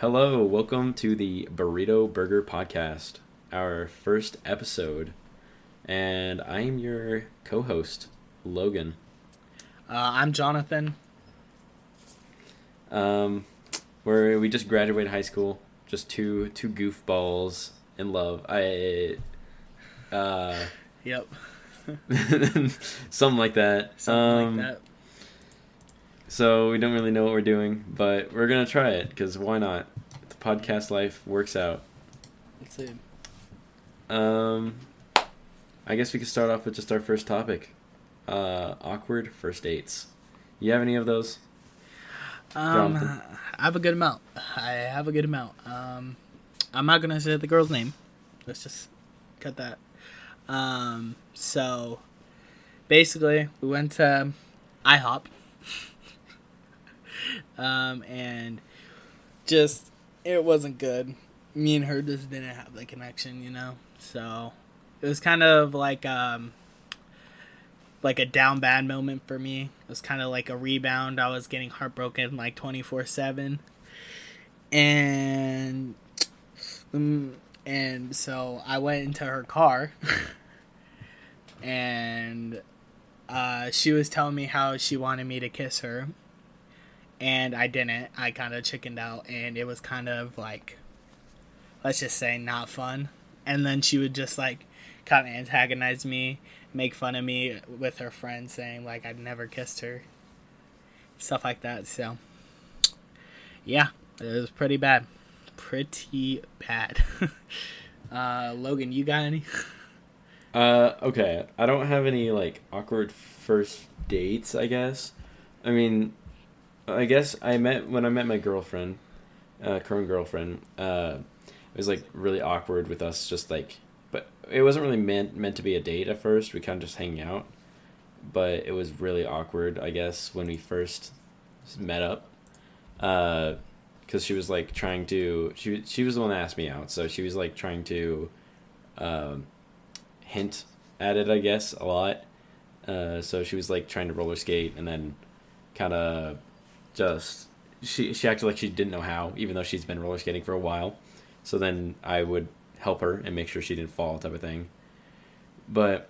Hello, welcome to the Burrito Burger Podcast, our first episode. And I am your co host, Logan. Uh, I'm Jonathan. Um, where we just graduated high school, just two two goofballs in love. I, uh, Yep. something like that. Something um, like that. So we don't really know what we're doing, but we're gonna try it because why not? The podcast life works out. Let's see. Um, I guess we could start off with just our first topic. Uh, awkward first dates. You have any of those? Um, Jonathan. I have a good amount. I have a good amount. Um, I'm not gonna say the girl's name. Let's just cut that. Um, so basically, we went to IHOP. Um, and just it wasn't good. Me and her just didn't have the connection, you know. So it was kind of like um like a down bad moment for me. It was kind of like a rebound. I was getting heartbroken like 24/7. And um, and so I went into her car and uh, she was telling me how she wanted me to kiss her and I didn't. I kind of chickened out and it was kind of like let's just say not fun. And then she would just like kind of antagonize me, make fun of me with her friends saying like I'd never kissed her. Stuff like that. So yeah, it was pretty bad. Pretty bad. uh Logan, you got any? Uh, okay. I don't have any like awkward first dates. I guess. I mean, I guess I met when I met my girlfriend, uh, current girlfriend. Uh, it was like really awkward with us, just like, but it wasn't really meant meant to be a date at first. We kind of just hanging out, but it was really awkward. I guess when we first met up, uh, because she was like trying to she she was the one that asked me out, so she was like trying to, um, hint at it. I guess a lot. Uh, so she was like trying to roller skate and then kind of just she she acted like she didn't know how, even though she's been roller skating for a while. So then I would help her and make sure she didn't fall, type of thing. But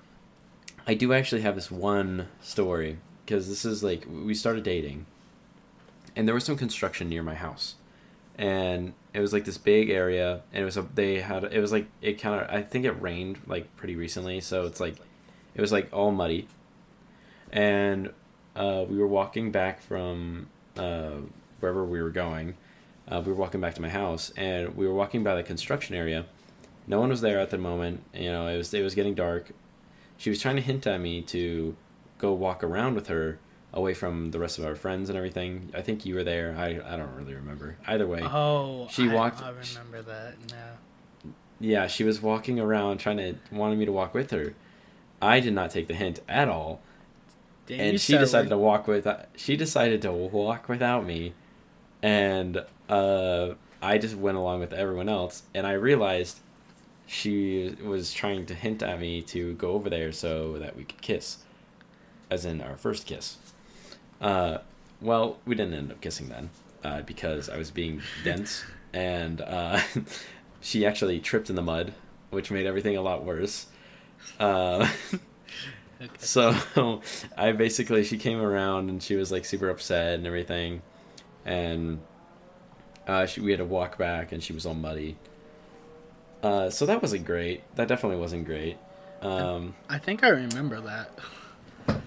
I do actually have this one story because this is like we started dating, and there was some construction near my house, and it was like this big area, and it was a they had it was like it kind of I think it rained like pretty recently, so it's like it was like all muddy, and uh, we were walking back from uh, wherever we were going. Uh, we were walking back to my house, and we were walking by the construction area. No one was there at the moment. You know, it was it was getting dark. She was trying to hint at me to go walk around with her away from the rest of our friends and everything. I think you were there. I I don't really remember. Either way, Oh, She I, walked- I remember that. No. yeah, she was walking around trying to wanted me to walk with her. I did not take the hint at all. Damn, and she decided to walk with she decided to walk without me. And uh, i just went along with everyone else. And i realized she was trying to hint at me to go over there so that we could kiss. As in our first kiss. Uh, well we didn't end up kissing then uh, because i was being dense. And uh, she actually tripped in the mud which made everything a lot worse. Uh, Okay. so I basically she came around and she was like super upset and everything, and uh, she, we had to walk back and she was all muddy. Uh, so that wasn't great. That definitely wasn't great. Um, I think I remember that.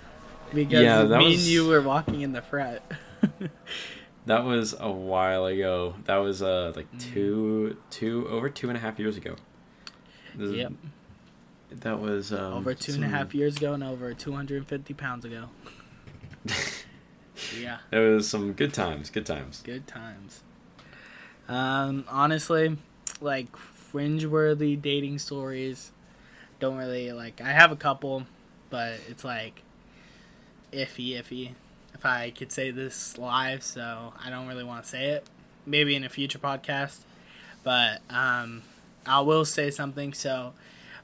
Because Yeah, that me was- and you were walking in the frat. that was a while ago. That was uh like Mm. two two over two and a half years ago. This is- yep. That was um, over two and a half years ago and over 250 pounds ago. Yeah. It was some good times. Good times. Good times. Um, honestly, like fringe-worthy dating stories, don't really like. I have a couple, but it's like iffy, iffy. If I could say this live, so I don't really want to say it. Maybe in a future podcast, but um, I will say something. So,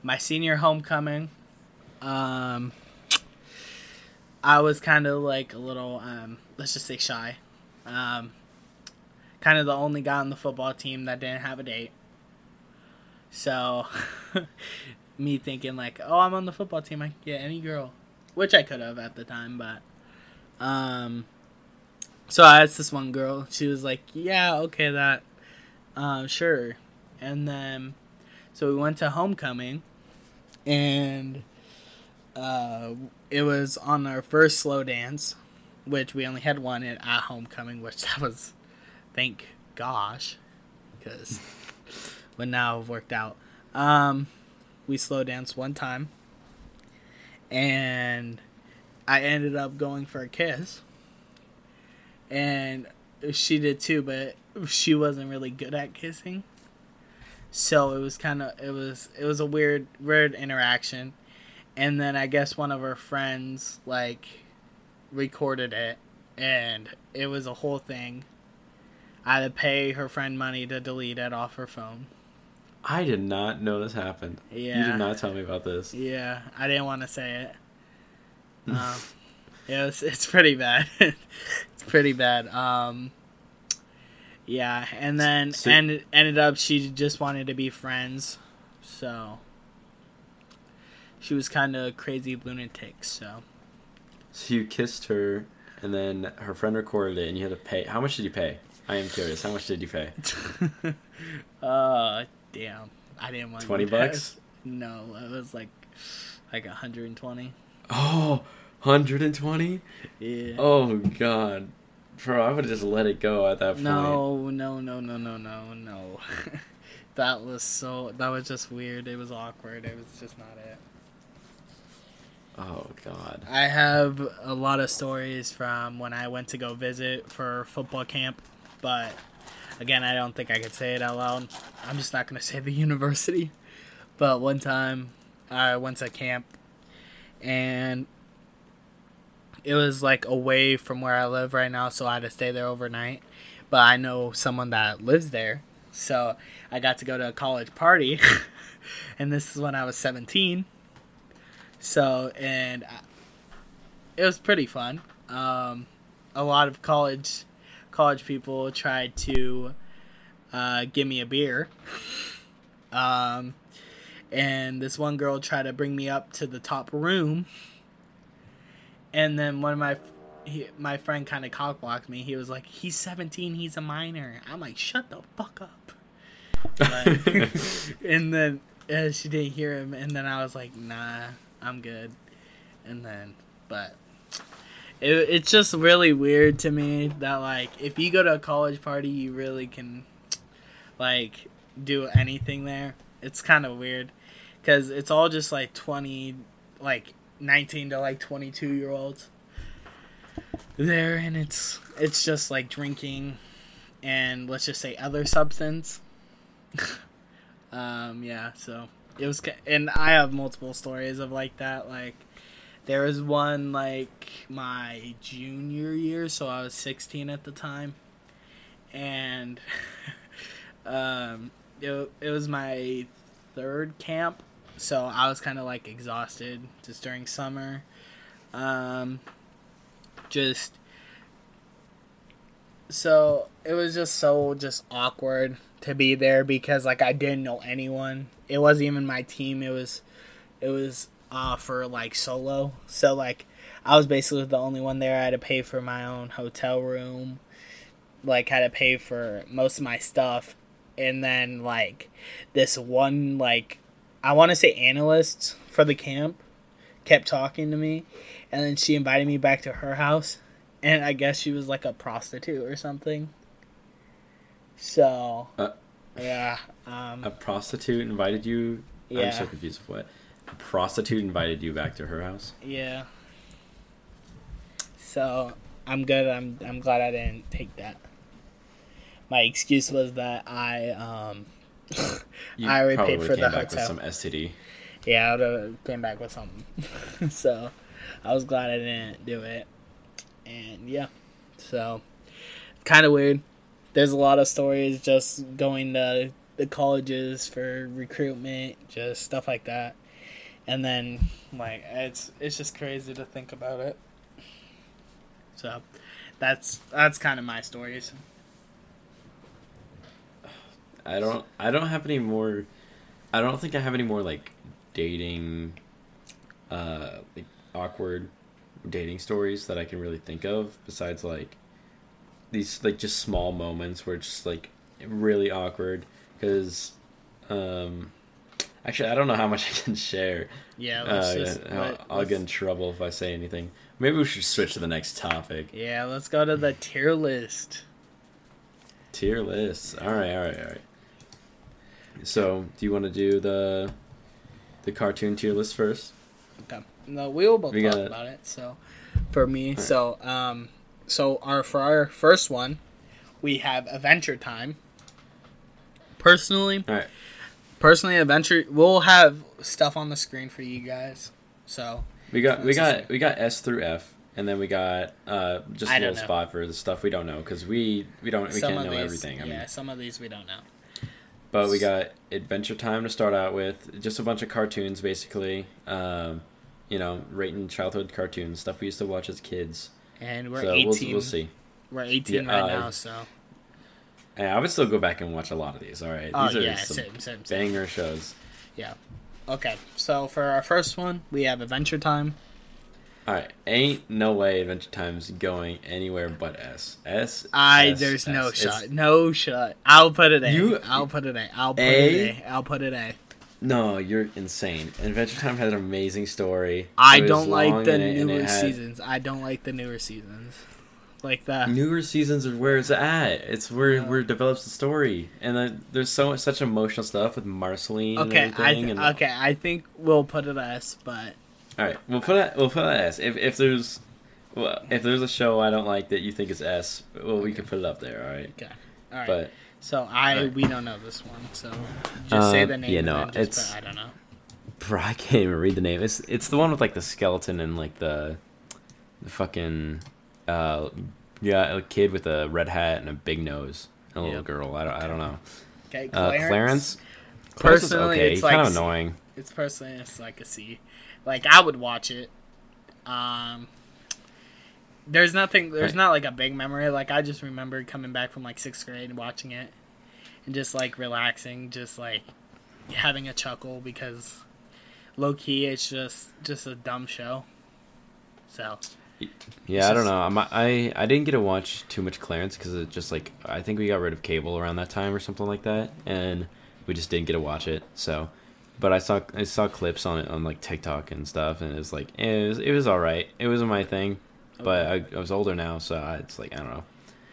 my senior homecoming, um, I was kind of like a little, um, let's just say shy. Um, kind of the only guy on the football team that didn't have a date. So, me thinking like, oh, I'm on the football team, I can get any girl, which I could have at the time, but, um, so I asked this one girl. She was like, yeah, okay, that, uh, sure, and then, so we went to homecoming, and, uh, it was on our first slow dance, which we only had one at, at homecoming, which that was, thank gosh, because but now it worked out. Um, we slow danced one time, and I ended up going for a kiss, and she did too, but she wasn't really good at kissing. So it was kind of it was it was a weird weird interaction, and then I guess one of her friends like recorded it, and it was a whole thing. I had to pay her friend money to delete it off her phone. I did not know this happened. Yeah. You did not tell me about this. Yeah, I didn't want to say it. Um, yeah, it's, it's pretty bad. it's pretty bad. Um, yeah, and then So- ended ended up she just wanted to be friends, so she was kind of crazy lunatic. So So you kissed her, and then her friend recorded it, and you had to pay. How much did you pay? I am curious. How much did you pay? uh, damn, I didn't want 20 to bucks? No, it was like like hundred and twenty. Oh, 120? Yeah. Oh, God. Bro, I would have just let it go at that point. No, no, no, no, no, no, no. that was so. That was just weird. It was awkward. It was just not it. Oh, God. I have a lot of stories from when I went to go visit for football camp, but again, I don't think I could say it out loud. I'm just not gonna say the university. But one time, I went to camp, and it was like away from where I live right now, so I had to stay there overnight. But I know someone that lives there, so I got to go to a college party, and this is when I was 17. So, and it was pretty fun. Um, a lot of college college people tried to uh, give me a beer. Um, and this one girl tried to bring me up to the top room. And then one of my he, my friend kind of cockblocked me. He was like, "He's 17. He's a minor." I'm like, "Shut the fuck up." Like, and then uh, she didn't hear him, and then I was like, "Nah, I'm good." And then, but it, it's just really weird to me that like if you go to a college party, you really can like do anything there. It's kind of weird because it's all just like 20, like 19 to like 22 year olds there, and it's it's just like drinking and let's just say other substance. um, yeah, so it was, and I have multiple stories of like that. Like there was one like my junior year, so I was 16 at the time, and um, it it was my third camp, so I was kind of like exhausted just during summer. Um, just so it was just so just awkward to be there because like I didn't know anyone. It wasn't even my team. It was it was uh for like solo. So like I was basically the only one there. I had to pay for my own hotel room. Like had to pay for most of my stuff. And then like this one like I want to say analyst for the camp kept talking to me and then she invited me back to her house and I guess she was like a prostitute or something. So, Uh, yeah, um, A prostitute invited you? I'm so confused of what. A prostitute invited you back to her house? yeah. So I'm good. I'm I'm glad I didn't take that. My excuse was that I um I already paid for came the back hotel. with some STD. yeah I would have came back with something. so I was glad I didn't do it. And yeah, so kind of weird. There's a lot of stories just going to the colleges for recruitment, just stuff like that. And then like it's it's just crazy to think about it. So that's that's kind of my stories. I don't. I don't have any more. I don't think I have any more like dating, uh, like awkward dating stories that I can really think of besides like these like just small moments where it's just like really awkward because um actually I don't know how much I can share. Yeah, let's Uh, just. I'll, let- I'll let's- get in trouble if I say anything. Maybe we should switch to the next topic. Yeah, let's go to the tier list. Tier lists. All right, all right, all right. So, do you want to do the the cartoon tier list first? Okay. No, we will both We talk about it. So, for me, Alright. so um, so our for our first one, we have Adventure Time. Personally, All right. personally, Adventure. We'll have stuff on the screen for you guys. So We got we got we got S through F, and then we got uh just a little know. spot for the stuff we don't know because we we don't we some can't know these, everything. I yeah, mean, some of these we don't know. But we got Adventure Time to start out with, just a bunch of cartoons basically. Um, you know, rating childhood cartoons stuff we used to watch as kids. And we're so 18. we'll we'll see. We're 18 Yeah, right uh, now, so. Yeah, I would still go back and watch a lot of these. All right, Oh these are yeah, some same, same, same. banger shows. Yeah. Okay, so for our first one, we have Adventure Time. All right, ain't no way Adventure Time's going anywhere but S. S. I S, there's no S. It's- shot, no shot. I'll put it A. You- I'll put it A. I'll put A? it A. I'll put it A. No, you're insane. Adventure Time had an amazing story. I don't like the it- newer had- seasons. I don't like the newer seasons. Like the Newer seasons are where it's at. It's where Yeah. where it develops the story, and then there's so much such emotional stuff with Marceline okay, and I th- and, okay, I think we'll put it S, but All right, we'll put it. We'll put it S. If if there's, well, if there's a show I don't like that you think is S, well, we Okay. can put it up there. All right. okay. All right. But so I Alright. we don't know this one, so just say Uh, the name. yeah, no, just it's- I don't know. bro, I can't even read the name. It's it's the one with like the skeleton and like the, the fucking, uh, yeah, a kid with a red hat and a big nose, and a little girl. I don't I don't know. Okay, Uh, Clarence. Clarence. Clarence Personally, okay. it's He's kind like of annoying. It's personally it's like a C. Like I would watch it. Um there's nothing there's Right. not like a big memory. Like I just remember coming back from like sixth grade and watching it and just like relaxing, just like having a chuckle because low key it's just just a dumb show. So Yeah, It's I don't know. I'm, I I didn't get to watch too much Clarence because it just like I think we got rid of cable around that time or something like that, and we just didn't get to watch it. So, but I saw I saw clips on it on like TikTok and stuff, and it was like it was it was all right. It wasn't my thing, but I, I was older now, so I, it's like I don't know.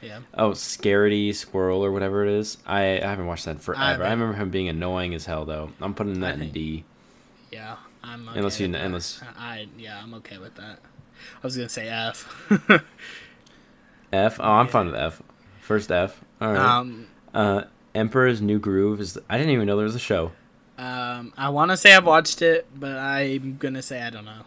yeah. Oh, Scaredy Squirrel or whatever it is. I, I haven't watched that forever. I, haven't. remember him being annoying as hell though. I'm putting I that in D. Yeah. I'm okay Unless you- with that. unless- I yeah, I'm okay with that. I was gonna say F. F. Oh, I'm Yeah. fine with F. First F. All right. um Uh, Emperor's New Groove is. I didn't even know there was a show. Um, I want to say I've watched it, but I'm gonna say I don't know.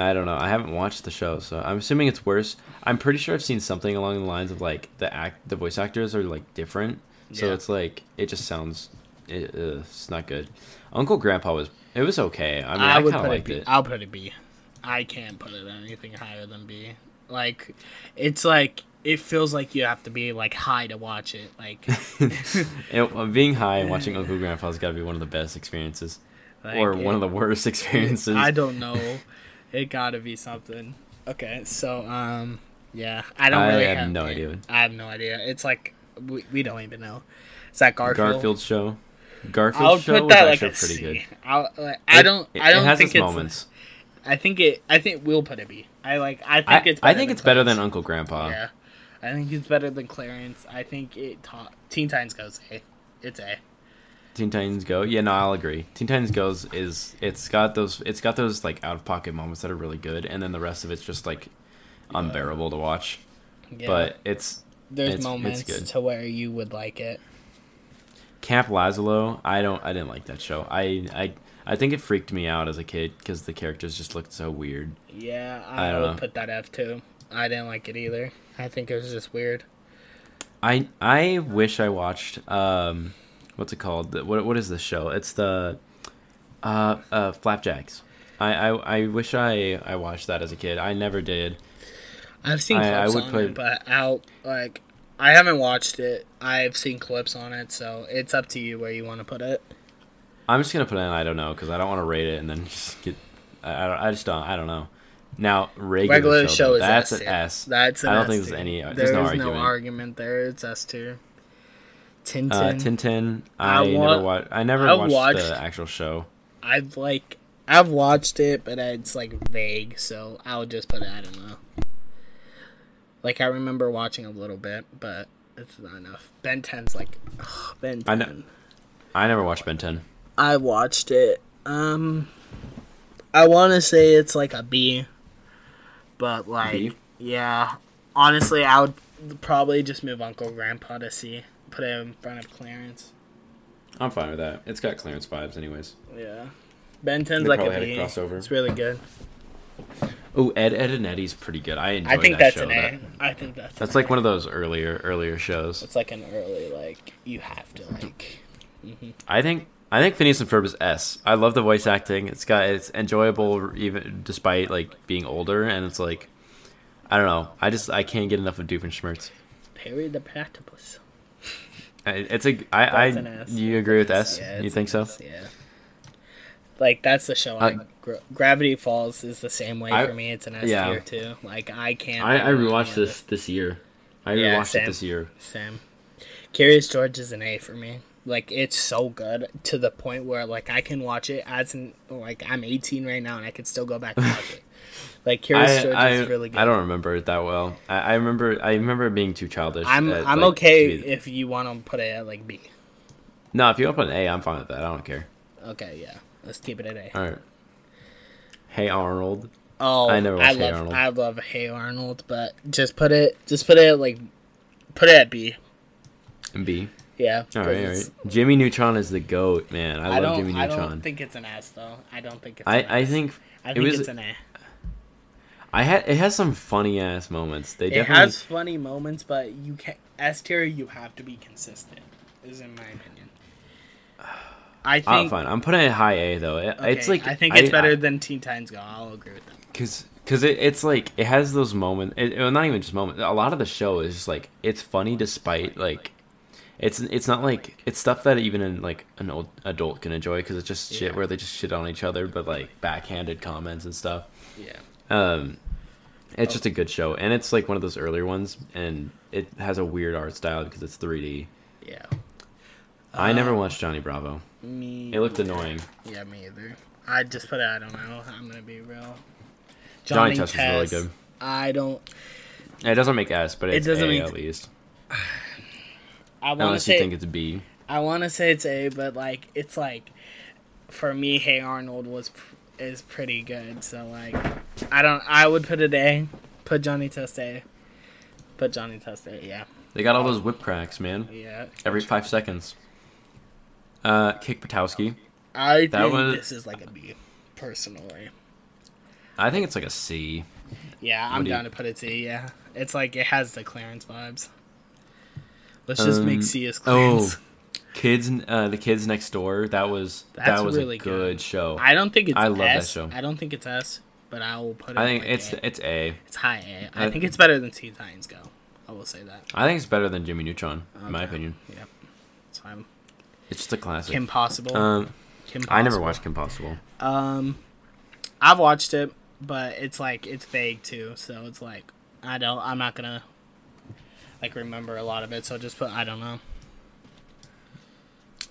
I don't know. I haven't watched the show, so I'm assuming it's worse. I'm pretty sure I've seen something along the lines of like the act, the voice actors are like different, so Yeah. it's like it just sounds, it, uh, it's not good. Uncle Grandpa was, it was okay. I mean, I, would kind of put it B. it. I'll put it B. I can't put it anything higher than B. Like, it's like it feels like you have to be like high to watch it. Like, It- uh, being high and watching Uncle Grandpa's got to be one of the best experiences, like, or it- one of the worst experiences. I don't know. It gotta be something. Okay, so um, yeah, I don't I really have have no idea. I have no idea. It's like we, we don't even know. Is that Garfield? Garfield show. Garfield I'll show put was that like actually a pretty C. good. I'll, like, I don't. It, I don't it has think its it's. moments. I think it. I think we'll put it B. I like. I think I, it's. I think than it's better than Uncle Grandpa. Yeah, I think it's better than Clarence. I think it taught Teen Titans goes A. It's A. Teen Titans Go. Yeah, no, I'll agree. Teen Titans Goes is it's got those it's got those like out of pocket moments that are really good, and then the rest of it's just like unbearable to watch. Yeah. But it's there's it's- it's moments good. to where you would like it. Camp Lazlo. I don't I didn't like that show. I I I think it freaked me out as a kid because the characters just looked so weird. Yeah, I I, would know. put that F too. I didn't like it either. I think it was just weird. I I wish I watched um what's it called? The- What what is this show? It's the uh uh Flapjacks. I, I, I wish I, I watched that as a kid. I never did. I've seen I- clips would on put- it, but out like I haven't watched it. I've seen clips on it, so it's up to you where you want to put it. I'm just gonna put it in I don't know because I don't want to rate it and then just get. I, I, I just don't. I don't know. Now regular, Regular show, is that's S an. S. That's an I don't S think there's any- there's There's no no argument. argument there. It's S tier. Tintin. Uh, Tintin. I I, wa- never watched. I never I watched, watched- the actual show. I've like I've watched it, but it's like vague, so I'll just put it. I don't know. Like I remember watching a little bit, but it's not enough. Ben 10's like ugh, Ben 10. I I never watched Ben 10. I watched it. Um, I want to say it's like a B, but like yeah, honestly, I would probably just move Uncle Grandpa to C. Put him in front of Clarence. I'm fine with that. It's got Clarence vibes, anyways. Yeah, Ben 10's They like a probably had a B. crossover. It's really good. Oh, Ed, Edd n Eddy's pretty good. I enjoy that. I think that that's show. an A. That- I think that's that's like A. one of those earlier earlier shows. It's like an early like you have to like. I think I think Phineas and Ferb is S. I love the voice acting. It's got it's enjoyable even despite like being older, and it's like I don't know. I just I can't get enough of Doofenshmirtz. Perry the Platypus. It's a I I That's an S. you agree with S? Yeah, you think so? S, Yeah. Like that's the show. Uh, Gra- Gravity Falls is the same way I- for me. It's an S yeah. tier too. Like I can't. I, I rewatched this this year. I Yeah, rewatched same. it this year. Same. Curious George is an A for me. Like it's so good to the point where like I can watch it as an like I'm 18 right now and I could still go back and watch it. Like Curious George I, is really good. I don't remember it that well. I, I remember I remember it being too childish. I'm uh, I'm like, okay be- if you want to put it at like B. no, if you open an A, I'm fine with that. I don't care. Okay, yeah. Let's keep it at A. All right. Hey Arnold. Oh, I never I watched Hey love Arnold. I love Hey Arnold, but just put it just put it at, like put it at B. And B. Yeah. All right, all right. Jimmy Neutron is the goat, man. I, I, love Jimmy I Neutron. don't think it's an S though. I don't think it's I, an I think I it think was- it's an A. I had it has some funny ass moments. They It definitely has funny moments, but you can S tier you have to be consistent. Is in my opinion. I Oh, think fine. I'm putting it high A though. It, okay, it's like I think it's better than Teen Titans Go. I'll agree with that. because because it, it's like it has those moments. It, well, not even just moments. A lot of the show is just like it's funny despite like it's it's not like it's stuff that even in like an old adult can enjoy because it's just shit Yeah. where they just shit on each other, but like backhanded comments and stuff. Yeah. Um, it's just a good show, and it's like one of those earlier ones, and it has a weird art style because it's 3D. Yeah. I never Uh, watched Johnny Bravo. Me. It looked either. annoying. Yeah, me either. I just put it. I don't know. I'm gonna be real. Johnny, Test was really good. I don't. It doesn't make S, but It it's doesn't A make- at least. I want to say. think it's B. I want to say it's A, but like it's like, for me, Hey Arnold was is pretty good. So like, I don't. I would put it A. Put Johnny Test A. Put Johnny Test A. Yeah. They got all those whip cracks, man. Yeah. Every five seconds. Uh, Kick Buttowski. I That think was- this is like a B, personally. I think it's like a C. Yeah, What I'm do you- down to put it C. Yeah, it's like it has the Clarence vibes. Let's just make Um, C as Clarence. Kids, uh, the kids next door. That was That's that was really a good, good. show. I don't think it's I love that show. I don't think it's S, but I will put it. I think like it's A. it's A. it's high A. I I- think it's better than Teen Titans Go. I will say that. I think it's better than Jimmy Neutron, in my opinion. Yep, it's fine. It's just a classic. Kim Possible. um, Kim I never watched Kim Possible. Um, I've watched it, but it's like it's vague too. So it's like I don't. I'm not gonna like remember a lot of it. So just put I don't know.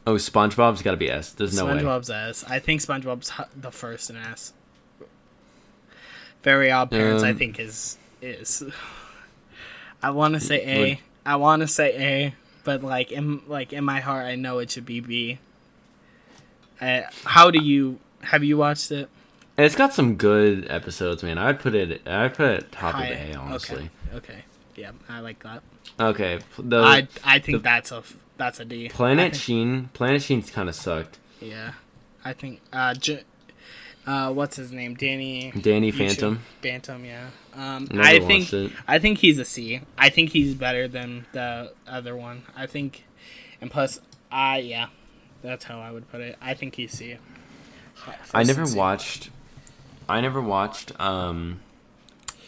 Oh, SpongeBob's got to be S. There's no way. SpongeBob's S. I think SpongeBob's the first in S. Very Odd Parents, I Um, think is is. I want to say A. Would- I want to say A, but like in like in my heart, I know it should be B. Uh, how do you have you watched it? It's got some good episodes, man. I'd put it. I'd put it top High- of A, honestly. Okay. Okay. Yeah, I like that. Okay. The I I think the- that's a that's a D. Planet Sheen. Planet Sheen's kind of sucked. Yeah, I think. Uh, J- uh, what's his name? Danny. Danny You should- Phantom. Phantom, yeah. Um, Never I think it. I think he's a C. I think he's better than the other one. I think, and plus, I yeah, that's how I would put it. I think he's C. I never watched. I never watched um,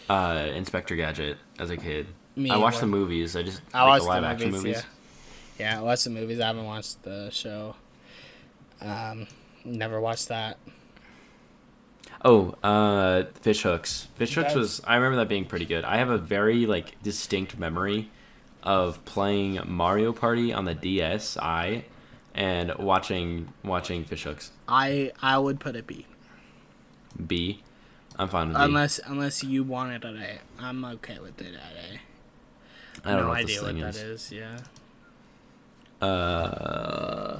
uh, Inspector Gadget as a kid. Me I watched the movies. I just I like watched the live the action movies. Yeah. yeah, I watched the movies. I haven't watched the show. Um, never watched that. Oh, uh, fish hooks. Fish hooks That's- was. I remember that being pretty good. I have a very like distinct memory of playing Mario Party on the DSi and watching watching fish hooks. I I would put it B. B. I'm fine with B. Unless unless you want it at A. I'm okay with it at A. I don't no know what idea this what that is. is. Yeah. Uh,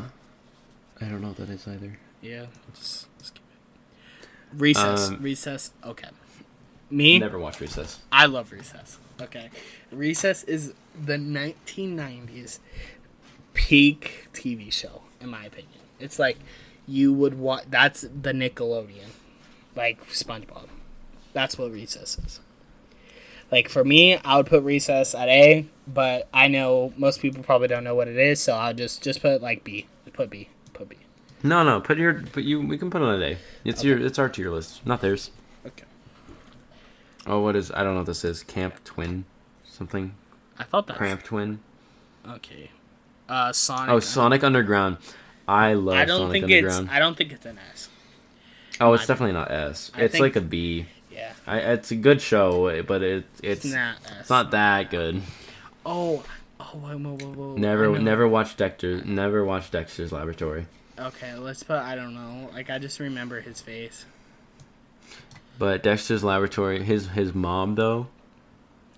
I don't know what that is either. Yeah. Just, just keep it. Recess. Um, recess. Okay. Me. Never watched Recess. I love Recess. Okay. Recess is the 1990s peak TV show, in my opinion. It's like you would watch. That's the Nickelodeon, like SpongeBob. That's what Recess is. Like for me, I would put Recess at A, but I know most people probably don't know what it is, so I'll just just put like B. Put B. Put B. No, no. Put your. But you. We can put it on a day. It's your. It's our tier list, not theirs. Okay. Oh, what is? I don't know what this is. Camp Twin, something. I thought that Cramp Twin. okay. Uh, Sonic. Oh, Sonic Underground. I love I don't Sonic think Underground. it's. I don't think it's an S. oh, it's I- definitely not S. It's like a B. Yeah. I, it's a good show, but it, it's It's not it's not that good. Oh, oh, whoa, whoa, whoa. Never, never watched Dexter. Never watched Dexter's Laboratory. Okay, let's put. I don't know. Like I just remember his face. But Dexter's Laboratory, his his mom though.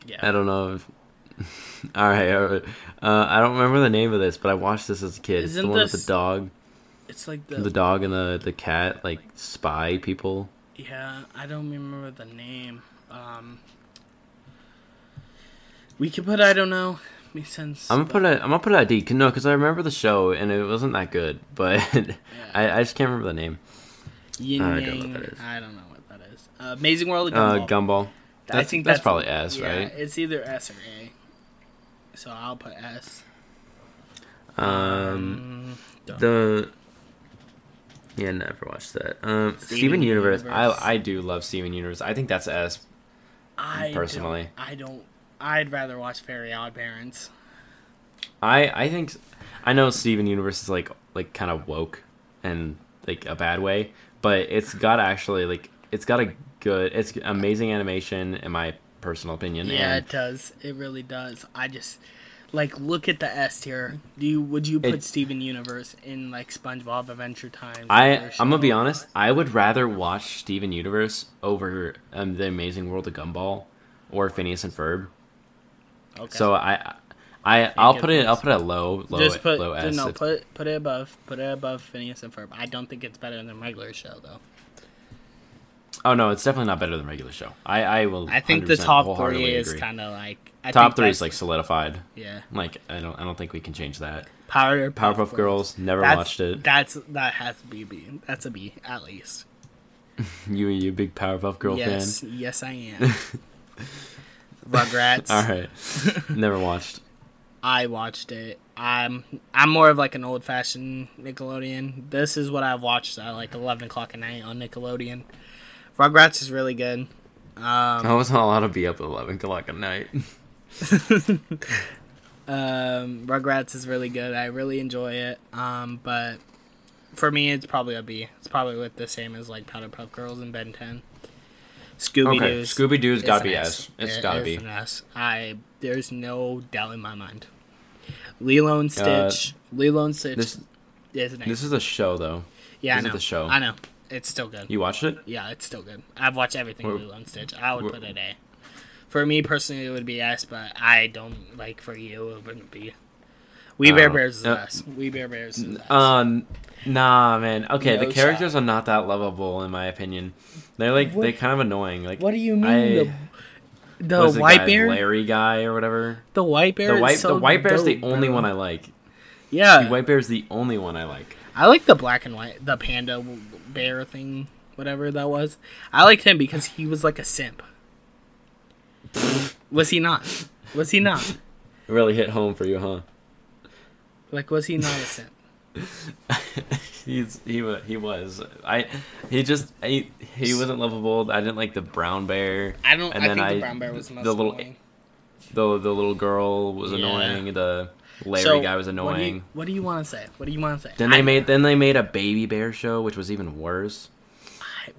Yeah. I don't know. If, all right, all right. Uh, I don't remember the name of this, but I watched this as a kid. it's the Isn't one with this- the dog, It's like the, the dog and the the cat, like spy people. Yeah. I don't remember the name. Um. We could put. I don't know. Makes sense. I'm gonna put it. I'm gonna put it at D. 'cause- No, because I remember the show and it wasn't that good. But I, I just can't remember the name. Yin I don't know what that is. I don't know what that is. Uh, Amazing World of Uh, Gumball. Gumball. I That's, think that's, that's probably S, yeah, right? It's either S or A. So I'll put S. Um, done. the yeah, never watched that. Um, Steven Steven Universe. Universe. I I do love Steven Universe. I think that's S. I personally. don't, I don't. I'd rather watch Very Odd Parents. I I think I know Steven Universe is like like kind of woke and like a bad way, but it's got actually like it's got a good it's amazing animation in my personal opinion. Yeah, and it does. It really does. I just like look at the S tier. Do you would you put It- Steven Universe in like SpongeBob Adventure Time? I I'm gonna be honest. I would rather watch Steven Universe over um, the Amazing World of Gumball or Phineas and Ferb. Okay. So I I I'll put it I'll put it low low just put low S. no put put it above put it above Phineas and Ferb. I don't think it's better than regular show though. Oh no, it's definitely not better than regular show. I I will. I think the 100% top three is kind of like I top three is like solidified. yeah. Like I don't I don't think we can change that. Power Powerpuff Girls, never That's, watched it. That's that has to be a B. That's a B at least. You you a big Powerpuff Girl fan? yes, yes, I am. Rugrats. All right, never watched. I watched it. I'm I'm more of like an old fashioned Nickelodeon. This is what I've watched at like eleven o'clock at night on Nickelodeon. Rugrats is really good. Um, I wasn't allowed to be up at eleven o'clock at night. um, Rugrats is really good. I really enjoy it. Um, but for me, it's probably a B. It's probably with the same as like Powderpuff Girls and Ben Ten. Scooby Okay, Doo. Scooby Doo's gotta be S. It's gotta be. An S. I there's no doubt in my mind. Lilo and Stitch. Lilo and Stitch Uh, This is this is a show though. yeah, I this is know. the show. I know. It's still good. You watched it? Yeah, it's still good. I've watched everything Where- Lilo and Stitch. I would put it A. For me personally, it would be S, but I don't like for you it wouldn't be. We Bare Oh, Bears is uh, S. We Bare Bears is S. Um, nah, man. Okay, No the characters shot. are not that lovable in my opinion. They're like What- they kind of annoying. Like what do you mean I- the the white guy, bear? Larry guy or whatever. The white bear. The is white so the white bear's the only bro. one I like. Yeah, The white bear's the only one I like. I like the black and white, the panda bear thing, whatever that was. I liked him because he was like a simp. was he not? Was he not? It really hit home for you, huh? Like, was he not a simp? He's he wa- he was I he just he, he wasn't lovable. I didn't like the brown bear. I don't. And I then think I- the brown bear was the most the little- annoying. the the little girl was Yeah. annoying. The Larry So, guy was annoying. you, what do you want to say? What do you want to say? Then I- they made then they made a baby bear show, which was even worse.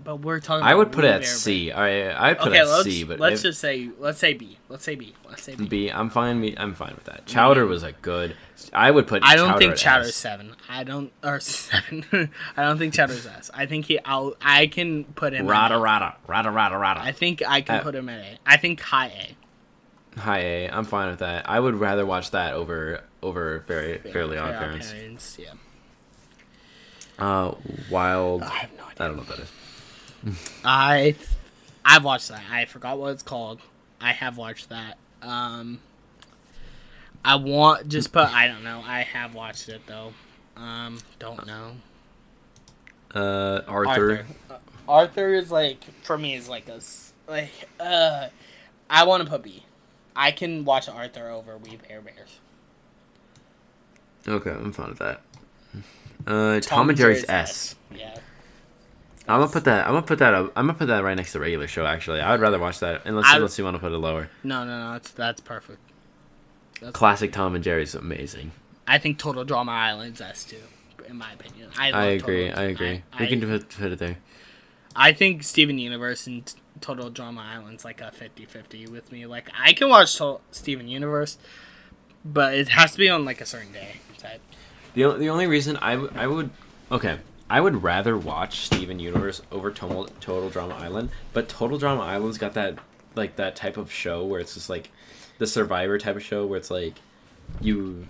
but we're talking. I would put it at C. I I put Okay, it at let's C, but let's if- just say let's say B. Let's say B. Let's say B. B. I'm fine. me- I'm fine with that. Chowder was a good. I would put. I don't Chowder think Chowder's S. seven. I don't or seven. I don't think Chowder's S. I think he. I'll. I can put him. Rada at A. rada rada rada I think I can Uh, put him at A. I think high High A. I'm fine with that. I would rather watch that over over very fairly Fair odd parents. Parents, Yeah. Uh, wild. I have no idea. I don't know what that is. I. I've watched that. I forgot what it's called. I have watched that. Um. I want just put. I don't know. I have watched it though. Um. Don't know. Uh, Arthur. Arthur. Uh, Arthur is like for me is like a s- like uh I want to put B. I can watch Arthur over We Bare Bears. Okay, I'm fine with that. Uh, Tom, and Jerry's S. Yeah. I'm gonna put that. I'm gonna put that up. I'm gonna put that right next to regular show. Actually, I would rather watch that unless I- unless you want to put it lower. No, no, no. That's that's perfect. That's, Classic Tom and Jerry's amazing. I think Total Drama Island's S too, in my opinion. I, I agree. I agree. I, we can put, put it there. I think Steven Universe and Total Drama Island's like a 50-50 with me. Like I can watch Steven Universe, but it has to be on like a certain day type. The, the only reason I, w- I would okay I would rather watch Steven Universe over Total, Total Drama Island, but Total Drama Island's got that like that type of show where it's just like the Survivor type of show where it's like you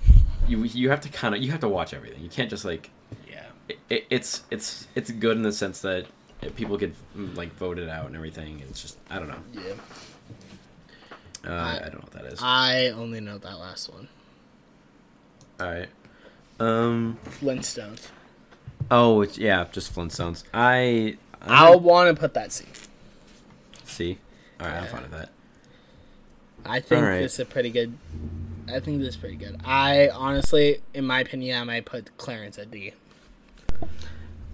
you you have to kind of you have to watch everything. You can't just like Yeah. it, it, it's it's it's good in the sense that people get like voted out and everything. It's just I don't know. Yeah. Uh, I, I don't know what that is. I only know that last one. All right. Um. Flintstones. Oh, yeah, just Flintstones. I. I'll want to put that C. C. All right, I'm Yeah. fine with that. I think Alright. this is a pretty good. I think this is pretty good. I honestly, in my opinion, I might put Clarence at D.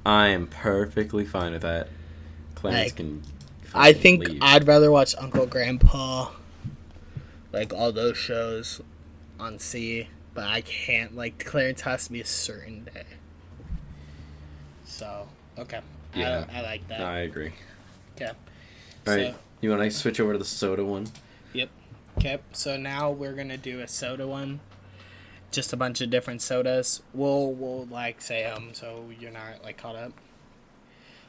I am perfectly fine with that. Clarence Like, can. I fucking think leave. I'd rather watch Uncle Grandpa, like all those shows, on C. But I can't. Like Clarence has to be a certain day. So okay, Yeah. I, I like that. No, I agree. Okay. All right, So, you want to switch over to the soda one? Yep. Okay. So now we're gonna do a soda one. Just a bunch of different sodas. We'll we'll like say um so you're not like caught up.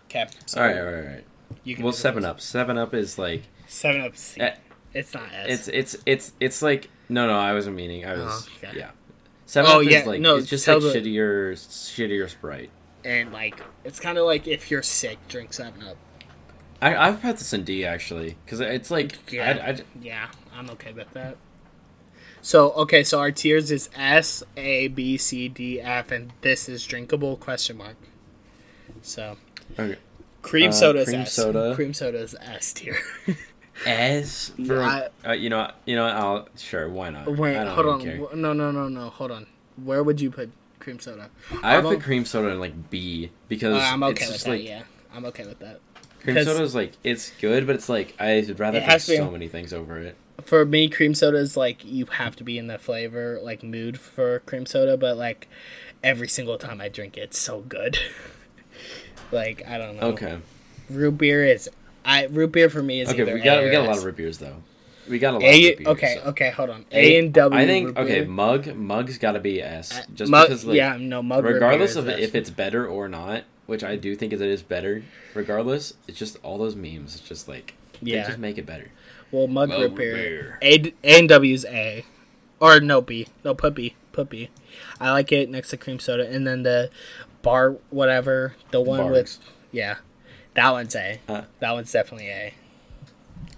Okay. So all right, all right, all right. You can Well, the Up. Seven Up is like Seven up C. Eh, it's not S. it's it's it's it's like no no I wasn't meaning I was Oh, okay. yeah. Seven Oh, Up yeah, is like no, it's just like the- shittier shittier Sprite. and like it's kind of like if you're sick, drink Seven Up. I I've had this in D actually because it's like Yeah. I, I, Yeah, I'm okay with that. So okay, so our tiers is S, A, B, C, D, F, and this is drinkable? Question mark. So okay. cream Uh, soda is cream S. soda. Cream soda is S tier. S for Yeah, uh, you know you know I'll sure why not Wait, I don't hold on. care. No, no, no, no. Hold on. Where would you put cream soda? I would Although- put cream soda in like B because Uh, I'm okay it's with just that. like yeah, I'm okay with that. cream 'Cause- soda is like it's good but it's like I'd rather It put has to be- so many things over it. For me, cream soda is like you have to be in the flavor like mood for cream soda, but like every single time I drink it, it's so good. like I don't know. Okay, Root beer is I root beer for me is okay, we got A we got a lot of root beers though. We got a lot A, of root beers. okay, so- okay, hold on. A, and W. I think okay, mug mug's got to be S Uh, just mug, because like yeah, no mug. regardless of if it's better or not, which I do think is it is better. Regardless, it's just all those memes. It's just like they Yeah. just make it better. Well mug, Mug root root beer. beer. A, d- A and W's A, or no B, no puppy, puppy. I like it next to cream soda, and then the bar whatever the one Barq's. with yeah, that one's A. Huh. That one's definitely A.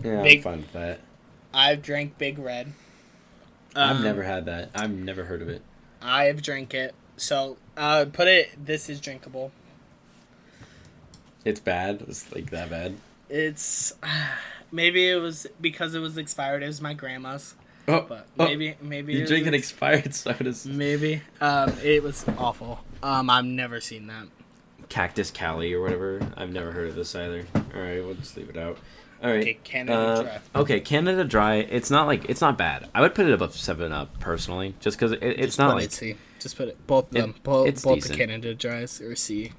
Yeah, Big- I'm fine with that. I've drank Big Red. I've Um, never had that. I've never heard of it. I've drank it. So uh, put it. This is drinkable. It's bad. It's like that bad. It's maybe it was because it was expired. It was my grandma's, Oh, but oh, maybe maybe you it was drinking ex- expired sodas. maybe um it was awful. Um, I've never seen that. Cactus Cali or whatever. I've never heard of this either. All right, we'll just leave it out. All right. Okay, Canada Uh, Dry. okay, Canada Dry. It's not like it's not bad. I would put it above Seven Up personally, just because it, it's Just not put like it C. Just put it both of It- them. both it's both decent. the Canada Dries or C.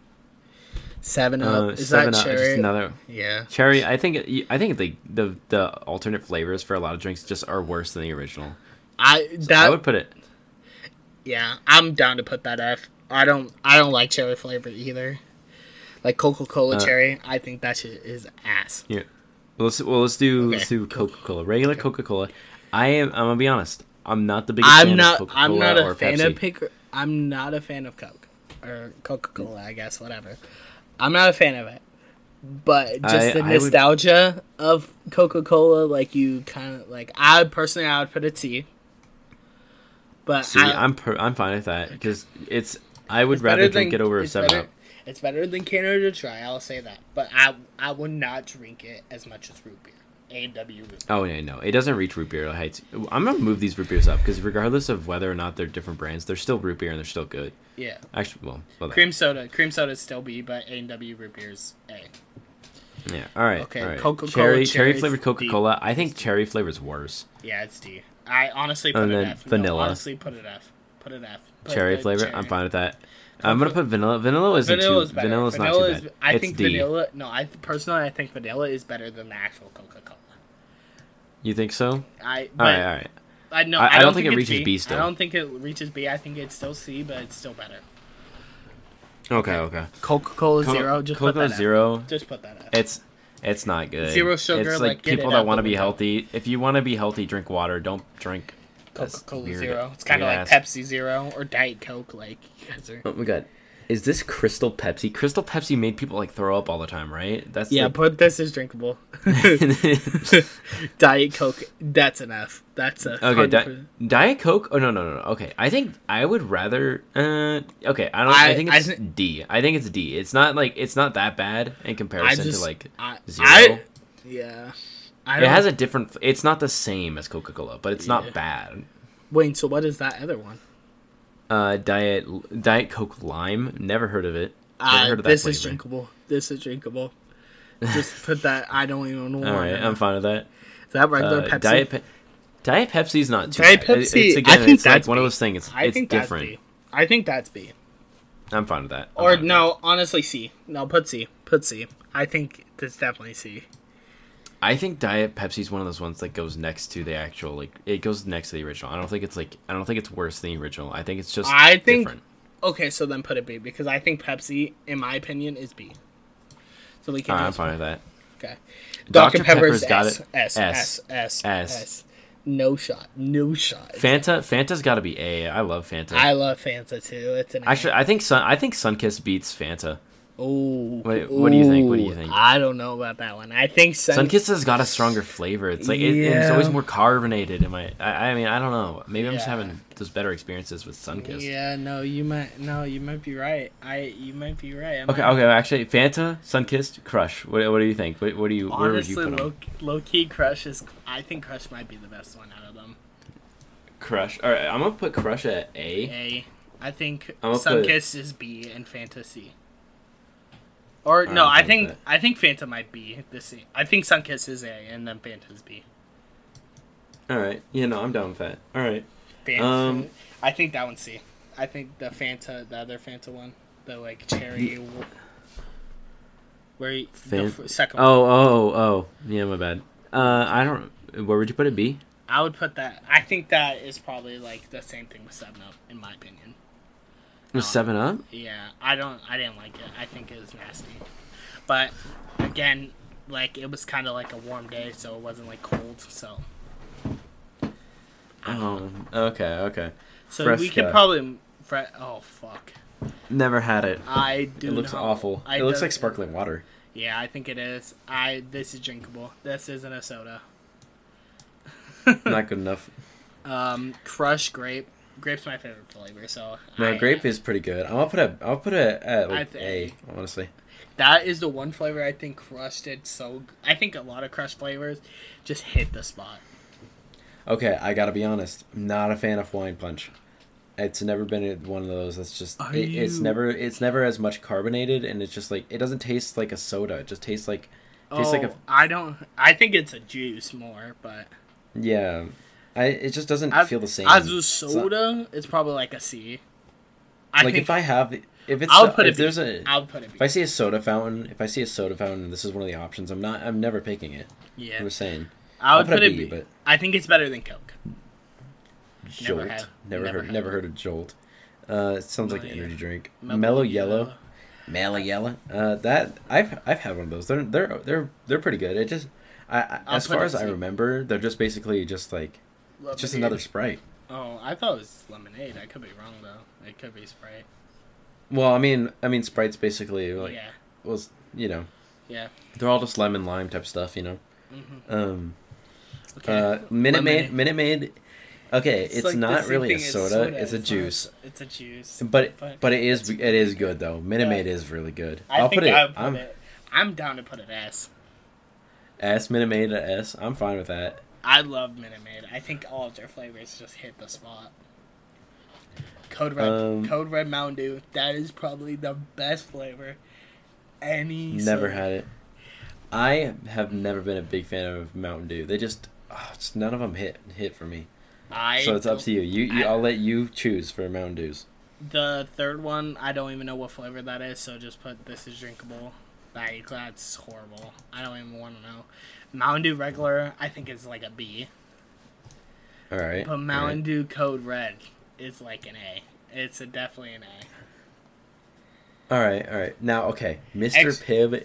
Seven uh, Up. Is Seven that Up. Just cherry? another Yeah. cherry. I think I think the, the the alternate flavors for a lot of drinks just are worse than the original. I that I would put it. yeah. I'm down to put that F. I don't I don't like cherry flavor either. Like Coca Cola Uh, cherry, I think that shit is ass. Well, let's well let's do Okay. let's do Coca Cola. Regular Coca Cola. I am. I'm gonna be honest. I'm not the biggest I'm fan not of I'm not a fan Pepsi. of pick I'm not a fan of Coke or Coca Cola, I guess, whatever. I'm not a fan of it. But just I- the I would- nostalgia of Coca Cola, like you kind of like I personally I would put a T. But See, I, I'm per, I'm fine with that because it's. I would it's rather drink than- it over a Seven better- Up. It's better than Canada Dry, I'll say that. But I I would not drink it as much as root beer. A and W root beer. Oh yeah, no, it doesn't reach root beer heights. I'm gonna move these root beers up because regardless of whether or not they're different brands, they're still root beer and they're still good. Yeah. Actually, well, well that- Cream soda. Cream soda is still B, but A and W root beer is A. yeah. All right, Okay, all right. Coca-Cola cherry, cherry flavored Coca Cola. I think cherry flavor's worse. Yeah, it's D. I honestly put And it then F. No, vanilla. honestly, put it F. Put it F. Put cherry flavor, I'm fine with that. I'm gonna put vanilla. Vanilla isn't Vanilla too. is better. Vanilla's vanilla not is. too bad. I it's think D. vanilla. No, I personally I think vanilla is better than the actual Coca Cola. You think so? I. All But right, all right. I know. I- I, I don't, don't think think, it reaches B. B still. I don't think it reaches B. I think it's still C, but it's still better. Okay, okay. Coca Cola Co- Zero. Just Coca-Cola F. Zero. Just put that F. It's it's not good. Zero sugar, It's like, like, people it that want to be window. healthy. If you want to be healthy, drink water. Don't drink Coca Cola Zero. It's kind of like Pepsi Zero or Diet Coke. Like you guys are. Oh my god. Is this Crystal Pepsi? Crystal Pepsi made people like throw up all the time, right? That's Yeah, like- but this is drinkable. Diet Coke. That's an F. That's a. Okay, Di- Diet Coke. Oh no, no, no, no. Okay, I think I would rather. Uh, okay, I don't. I, I- think I it's D. I think it's D. It's not like it's not that bad in comparison just to like I, zero. I, yeah. I it has a different. It's not the same as Coca Cola, but it's Yeah. not bad. Wait, so what is that other one? Uh, Diet Diet Coke Lime. Never heard of it. Never Uh, heard of that this is drinkable. This is drinkable. Just put that. I don't even know. All right, I'm fine with that. Is that regular Uh, Pepsi? Diet Pe- Diet Pepsi's not too Diet bad. Pepsi, It's, I again, think it's like that's one of those things. It's, I it's think different. that's B. I think that's B. I'm fine with that. I'm Or no, honestly, C. No, put C. Put C. I think it's definitely C. I think Diet Pepsi's one of those ones that goes next to the actual like it goes next to the original. I don't think it's like I don't think it's worse than the original. I think it's just I think- different. Okay, so then put it B because I think Pepsi, in my opinion, is B. So we can. Right, I'm fine with that. Okay. Dr. Dr. Pepper's, Pepper's got S, it. S, S. S, S, S. No shot. No shot. Fanta Fanta's got to be A. I love Fanta. I love Fanta too. It's an Actually, I think Sun I think Sunkist beats Fanta. Oh. What- what do you think? What do you think? I don't know about that one. I think Sun. Sunkist has got a stronger flavor. It's like it, it's always more carbonated. In my, I, I mean, I don't know. Maybe I'm just having those better experiences with Sunkist. Yeah, no, you might. No, you might be right. I, you might be right. I Okay, might- okay. Actually, Fanta, Sunkist, Crush. What, what do you think? What, what do you? where would you Honestly, put them? low, low key Crush is. I think Crush might be the best one out of them. Crush. All right, I'm gonna put Crush at A. A. I think gonna put- Sunkist is B and Fantasy. Or Alright, no, I think. I think Fanta might be this. C. I think Sunkist is A and then Fanta's B. All right. Yeah, no, I'm down with that. All right. Fanta. Um, I think that one's C. I think the Fanta, the other Fanta one, the like cherry. Where you, the f- second one. Oh, oh, oh. Yeah, my bad. Uh, I don't. Where would you put it? B. I would put that. I think that is probably like the same thing with Seven Up, in my opinion. Was Seven Up? Yeah, I don't. I didn't like it. I think it was nasty. But again, like it was kind of like a warm day, so it wasn't like cold. So Oh, okay, okay. so Fresh we could probably. Fre- oh fuck! Never had it. I do. It looks not- awful. I it looks like sparkling water. Yeah, I think it is. I this is drinkable. This isn't a soda. Not good enough. Um, Crush grape. Grape's my favorite flavor. So No, I- grape uh, is pretty good. I'll put it. I'll put it at I like think- A. Honestly. That is the one flavor I think Crush did so. I think a lot of Crush flavors just hit the spot. Okay, I gotta be honest. I'm not a fan of Hawaiian Punch. It's never been one of those. That's just. It, it's never. It's never as much carbonated, and it's just like it doesn't taste like a soda. It just tastes like. Tastes oh, like a- oh, I don't. I think it's a juice more, but Yeah, I it just doesn't as, feel the same. as a It's soda, it's, probably like a C. I like think if I have if it's I'll put if it. B. there's a I'll put it. B. if I see a soda fountain if I see a soda fountain this is one of the options I'm not I'm never picking it. yeah, I'm just saying. I would I'll put, a it. B, B. but I think it's better than Coke. Jolt. Never had- never, never heard had never heard of Jolt. Uh, it sounds like an energy drink. Mellow Mellow, yellow. Mellow yellow. Uh, that I've I've had one of those. They're they're they're they're pretty good. It just I, I I'll as far as I remember, they're just basically just like it's just another Sprite. Oh, I thought it was lemonade. I could be wrong though. It could be Sprite. Well, I mean, I mean, Sprite's basically like yeah, was you know yeah. they're all just lemon lime type stuff, you know. hmm Um, Okay. uh, Minute Maid, Minute Maid. Okay, it's, like not really a as soda. It's a not juice. It's a juice. But But but it is it's- it is good though. Minute Yeah. Maid is really good. I will think put it. I would put I'm it. I'm down to put it S. S Minute Maid at S. I'm fine with that. I love Minute Maid. I think all of their flavors just hit the spot. Code Red, Um, Code Red Mountain Dew. That is probably the best flavor. Any Never soda. had it. I have never been a big fan of Mountain Dew. They just oh, just none of them hit hit for me. I so it's up to you. You, you I- I'll let you choose for Mountain Dews. The third one, I don't even know what flavor that is, so just put this is drinkable. That's horrible. I don't even want to know. Mountain Dew regular, I think is like a B, All right. but Mountain Dew Code Red is like an A. It's a definitely an A. All right. All right. Now, okay, Mr. Ex- Pibb.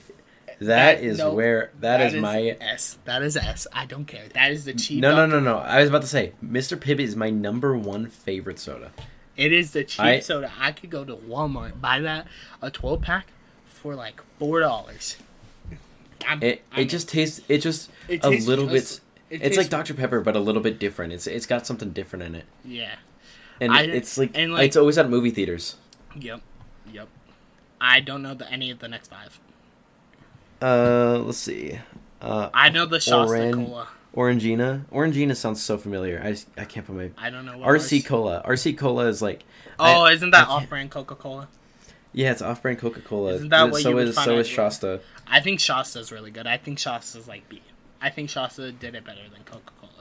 that is where that is, my S. That is S. I don't care. That is the cheap. no, no, no, no. I was about to say, Mr. Pibb is my number one favorite soda. It is the cheap I- soda. I could go to Walmart buy that a twelve pack for like four dollars. It it just tastes it just It a little just- bit. it It's like Dr Pepper, but a little bit different. It's it's got something different in it, yeah. and I- it's like, and, like- it's always at movie theaters. Yep. Yep. I don't know the, any of the next five. Uh, let's see. Uh, I know the Shasta Oran- Cola. Orangina. Orangina sounds so familiar. I just, I can't put my I don't know what RC Cola. RC Cola is like Oh, I- isn't that off-brand Coca-Cola? yeah, it's off-brand Coca-Cola. Isn't that what so you would is find so is Shasta. I think Shasta's really good. I think Shasta's like B. I think Shasta did it better than Coca-Cola.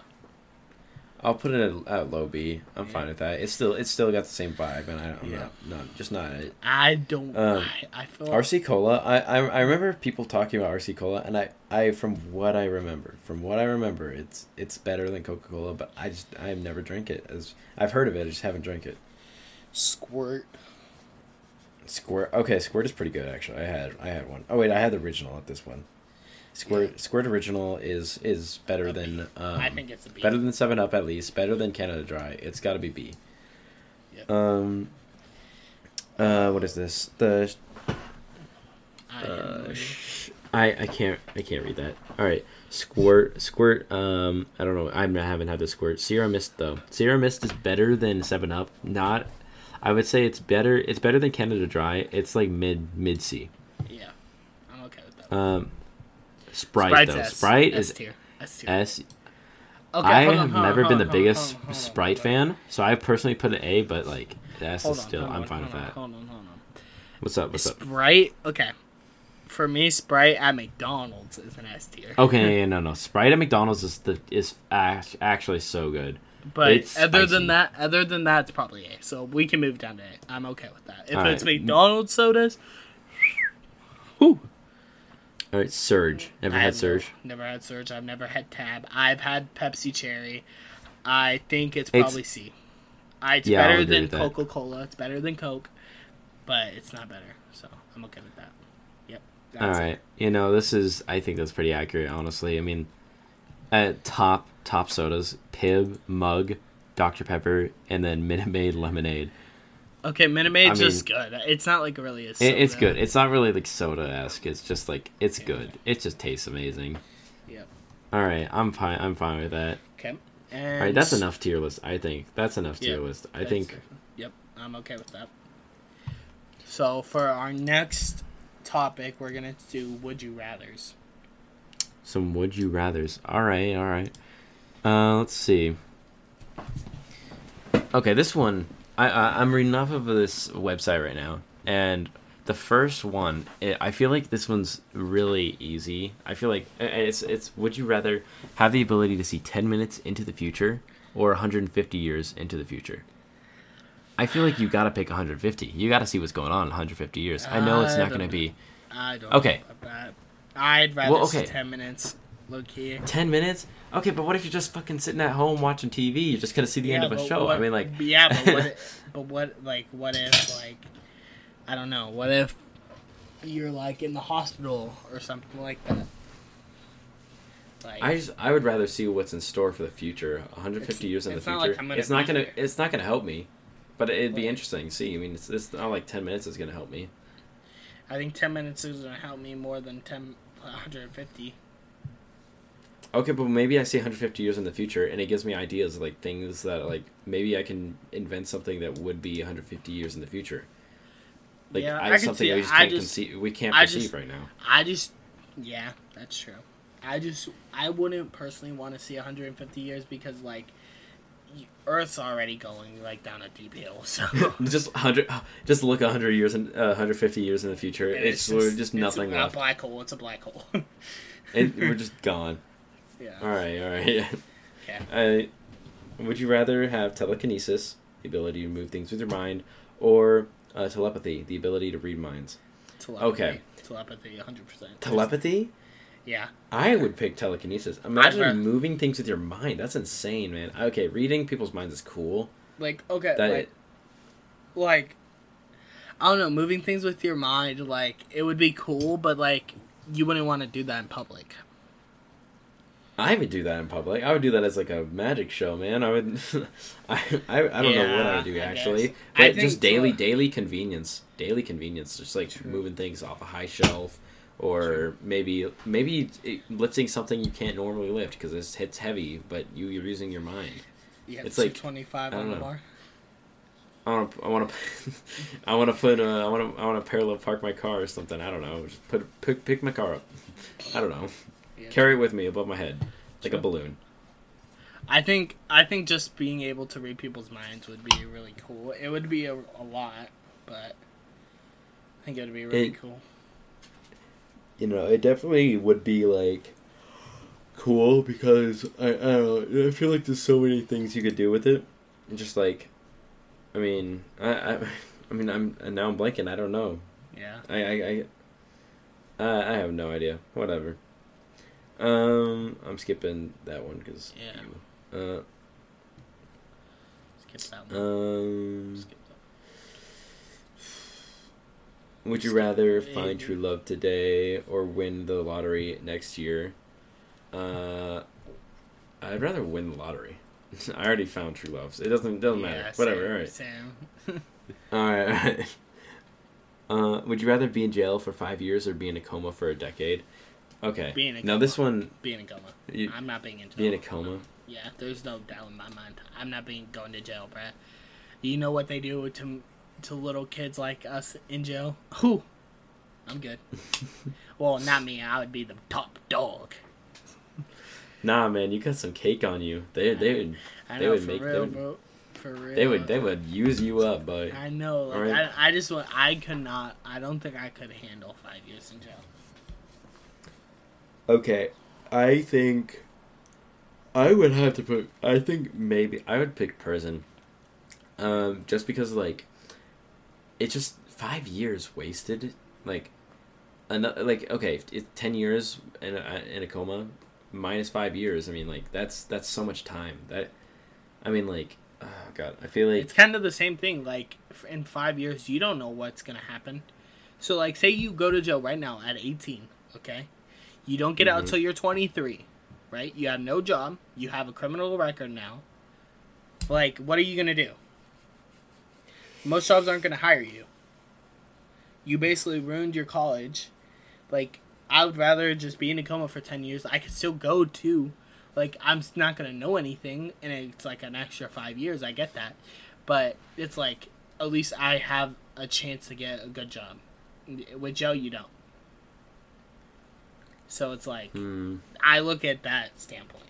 I'll put it at, at low B. I'm Yeah. fine with that. It's still it's still got the same vibe, and I don't Yeah. not, not just not it. I don't. Um, I, I feel. RC Cola. I, I I remember people talking about RC Cola, and I, I from what I remember, from what I remember, it's it's better than Coca Cola, but I just I've never drank it. As I've heard of it, I just haven't drank it. Squirt. Squirt. Okay, Squirt is pretty good actually. I had I had one. Oh wait, I had the original at this one. Squirt Squirt original is is better than um, I think it's a B. better than Seven Up at least. Better than Canada Dry. It's got to be B. Yep. Um. Uh, what is this? The I Uh, sh- I I can't I can't read that. All right, squirt squirt. Um, I don't know. I haven't had the squirt. Sierra Mist though. Sierra Mist is better than Seven Up. Not. I would say it's better. It's better than Canada Dry. It's like mid mid C. yeah, I'm okay with that. Um, Sprite Sprite's though. S. Sprite S is tier. S tier. S. Okay, I on, have on, never hold been the on, biggest on, on, Sprite on. fan, so I personally put an A, but like the S Hold is still. I'm on, fine with on, that. Hold on, hold on. What's up? What's up? Sprite. Okay. For me, Sprite at McDonald's is an S tier. Okay, no, no. Sprite at McDonald's is the is act- actually so good. But It's other spicy. than that, other than that, it's probably A. So we can move down to A. I'm okay with that. If All it's right. McDonald's sodas, whew. All right, Surge. Never I had have no- Surge. never had Surge. I've never had Tab. I've had Pepsi Cherry. I think it's It's- probably C. I, it's Yeah, better agree than. Coca Cola. It's better than Coke, but it's not better. So I'm okay with that. Yep. All that's it. you know this is. I think that's pretty accurate, honestly. I mean, at top top sodas, Pibb, Mug, Dr Pepper, and then Minute Maid Lemonade. Okay, Minute Maid's I mean- just good. It's not like really a It, it's good. It's not really like soda esque. It's just like it's Yeah. good. It just tastes amazing. Yep. All right, I'm fine. I'm fine with that. Okay. All And right, that's enough tier list. I think that's enough tier Yeah, list. I think. Yep, I'm okay with that. So for our next topic, we're gonna do would you rather's. Some would you rather's. All right, all right. Uh, let's see. Okay, this one I, I I'm reading off of this website right now, and the first one, it, I feel like this one's really easy. I feel like it's it's. Would you rather have the ability to see ten minutes into the future or 150 years into the future? I feel like you gotta pick 150. You gotta see what's going on in 150 years. I know it's not gonna be I don't Okay. know about that. I'd rather Well, see 10 minutes. Low key. 10 minutes. Okay, but what if you're just fucking sitting at home watching TV? You're just gonna see the end of a show. what- I mean, like, yeah, but what? If, but what? Like, what if, like, I don't know. What if you're like in the hospital or something like that? Like, I just, I would rather see what's in store for the future. 150 It's- years in the future. like it's not gonna here. it's not gonna help me, but it'd be interesting to see. I mean, it's, it's not like 10 minutes is gonna help me. I think 10 minutes is gonna help me more than 10, 150. Okay, but maybe I see 150 years in the future, and it gives me ideas like things that like maybe I can invent something that would be 150 years in the future. Like Yeah, I, I something see we just can't just- conceive. We can't perceive just- right now. I just, yeah, that's true. I just, I wouldn't personally want to see 150 years because like, Earth's already going like down a deep hill. So just 100, just look 100 years and uh, 150 years in the future. It's we're just it's nothing a, left. A black hole. It's a black hole. It, we're just gone. Yeah. All right, all right. Okay. I, would you rather have telekinesis, the ability to move things with your mind, or uh, telepathy, the ability to read minds? Telepathy. Okay. Telepathy, 100%. Telepathy? Yeah. I would pick telekinesis. Imagine rather- moving things with your mind. That's insane, man. Okay, reading people's minds is cool. Like, okay, That like, like, I don't know, moving things with your mind, like, it would be cool, but, like, you wouldn't want to do that in public. I would do that in public. I would do that as like a magic show, man. I would. I, I, I don't know what I would do actually, but just daily daily convenience, daily convenience, just like True. moving things off a high shelf, or True. maybe maybe lifting something you can't normally lift because it's it's heavy, but you you're using your mind. Yeah, It's like- 25 I on the bar. I want to I want to I want to put uh, I want to I want to parallel park my car or something. I don't know. Just put pick, pick my car up. I don't know. Yeah. Carry it with me above my head like a balloon. I think I think just being able to read people's minds would be really cool. It would be a, a lot, but I think it would be really It- cool. you know, it definitely would be like cool because I, I don't know. I feel like there's so many things you could do with it. And Just like, I mean, I, I, I mean, I'm and now I'm blanking. I don't know. Yeah. I, I, I, I I have no idea. Whatever. Um, I'm skipping that one because Yeah. Uh, Skip that one. um, Skip that. would you Skip rather it. find true love today or win the lottery next year? Uh, I'd rather win the lottery. I already found true love. So it doesn't doesn't matter. Yeah, Whatever. same, all right. Same. All right. All right. Uh, would you rather be in jail for five years or be in a coma for a decade? Okay. Be in a now coma. this one, Being in a coma. you, I'm not being in jail. be in a coma. Yeah, there's no doubt in my mind. I'm not being going to jail, bruh. You know what they do to to little kids like us in jail? Who? I'm good. well, not me. I would be the top dog. Nah, man, you got some cake on you. They they would I They know would make- they real, would- bro. Real. they would they would use you up, boy. I know. Like Alright. I, I just want. I could not. I don't think I could handle five years in jail. Okay, I think I would have to put. I think maybe I would pick prison. Um, just because like, it's just five years wasted. Like, another like okay, it's ten years in a in a coma, minus five years. I mean, like that's that's so much time. That, I mean, like, oh god, I feel like It's kind of the same thing. Like in five years, you don't know what's gonna happen. So like, say you go to jail right now at 18. Okay, you don't get out Mhm. till you're 23, right? You have no job. You have a criminal record now. Like, what are you gonna do? Most jobs aren't gonna hire you. You basically ruined your college. Like, I would rather just be in a coma for 10 years. I could still go to like I'm not gonna know anything, and it's like an extra five years. I get that, but it's like at least I have a chance to get a good job. With Joe, you don't. So it's like hmm, I look at that standpoint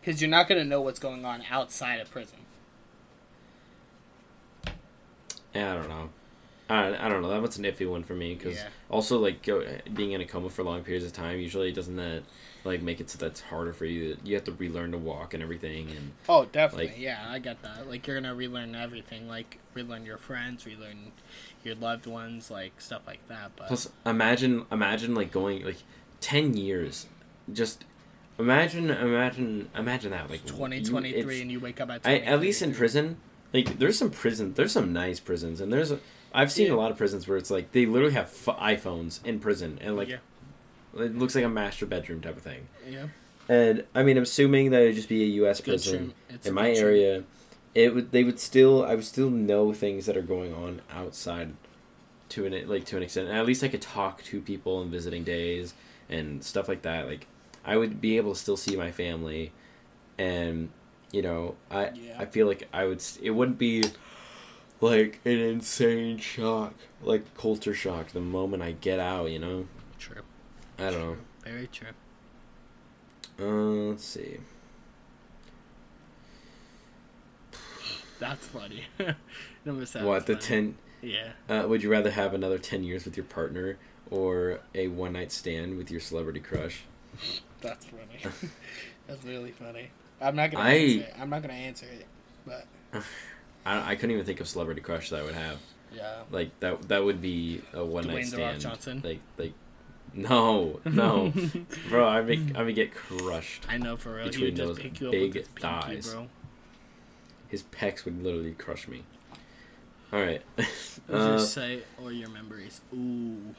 because you're not gonna know what's going on outside of prison. yeah, I don't know. I, I don't know. That was an iffy one for me because Yeah. also like go, being in a coma for long periods of time usually doesn't that like make it so that's harder for you. You have to relearn to walk and everything and Oh, definitely. Like- yeah, I get that. Like you're gonna relearn everything. Like relearn your friends, relearn your loved ones, like stuff like that. But plus imagine imagine like going like ten years, just imagine imagine imagine that like 2023, and you wake up at I, at least in prison, like there's some prison, there's some nice prisons, and there's a, I've seen Yeah. a lot of prisons where it's like they literally have f- iPhones in prison, and like Yeah. it looks like a master bedroom type of thing. Yeah. And I mean, I'm assuming that it'd just be a U.S. Prison in my area. It would they would still I would still know things that are going on outside, to an like to an extent. And at least I could talk to people on visiting days and stuff like that. Like I would be able to still see my family, and you know I Yeah. I feel like I would it wouldn't be like an insane shock like culture shock the moment I get out. You know True. I don't know. Very true. Uh, let's see. That's funny. Number seven. what the ten? Yeah. Uh, would you rather have another ten years with your partner or a one night stand with your celebrity crush? That's funny. That's really funny. I'm not gonna I- answer it. I'm not gonna answer it. But I, I couldn't even think of celebrity crush that I would have. yeah. Like that that would be a one night Dwayne The Rock stand. Johnson? Like like no no, bro. I make I would get crushed. I know for real. Between those pick you up big his pinky, thighs. bro. His pecs would literally crush me. All right. Lose Uh, your sight or your memories. Ooh.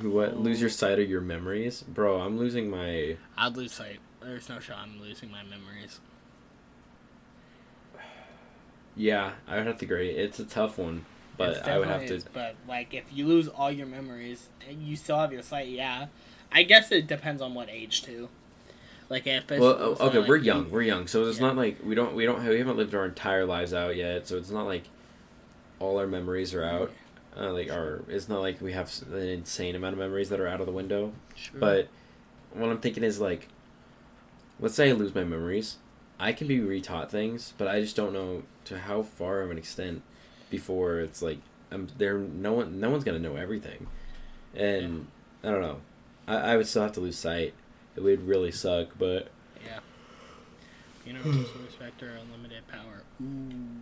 what? Lose your sight or your memories, bro? I'm losing my. I'd lose sight. There's no shot I'm losing my memories. Yeah, I would have to agree. It's a tough one, but I would have to. is, But like, if you lose all your memories and you still have your sight, yeah. I guess it depends on what age too. Like if it's Well, okay, like, we're young. We're young, so it's Yeah. not like we don't we don't have, we haven't lived our entire lives out yet. So it's not like all our memories are out. Uh, like our, it's not like we have an insane amount of memories that are out of the window. Sure. But what I'm thinking is like, let's say I lose my memories, I can be retaught things, but I just don't know to how far of an extent before it's like I'm there. No one, no one's gonna know everything, and I don't know. I, I would still have to lose sight. It would really suck, but yeah. Universal respect or unlimited power. Ooh.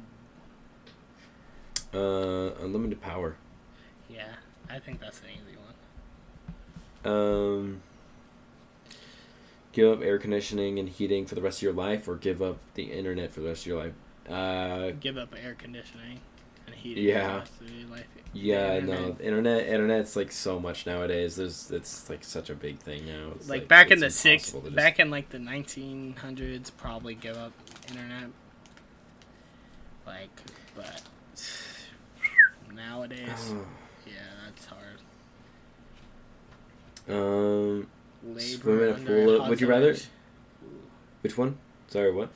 uh, unlimited power. Yeah, I think that's an easy one. Um, give up air conditioning and heating for the rest of your life, or give up the internet for the rest of your life. Uh, Give up air conditioning and. Yeah. the rest of your life. yeah, no, internet. internet, internet's like so much nowadays. There's, it's like such a big thing now. It's like, back in the six, just- back in like the 1900s, probably give up internet. Like, but nowadays, yeah, that's hard. um, Labor Swim in a pool would you rather- which one? Sorry, what?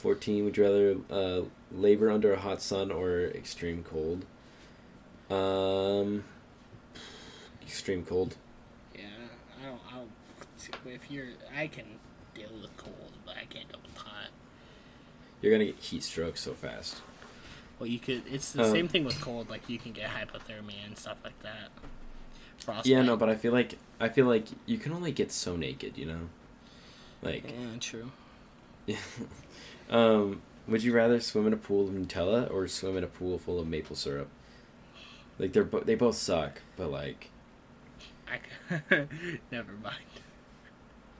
14. Fourteen. Would you rather uh, labor under a hot sun or extreme cold? Um, extreme cold. Yeah, I don't, I don't. If you're, I can deal with cold, but I can't deal with hot. You're gonna get heat stroke so fast. Well, you could. It's the Um, same thing with cold. Like you can get hypothermia and stuff like that. Frostbite. Yeah, no, but I feel like I feel like you can only get so naked, you know. Like, Yeah, true. um, would you rather swim in a pool of Nutella or swim in a pool full of maple syrup? Like they're bo- they both suck, but like I never mind.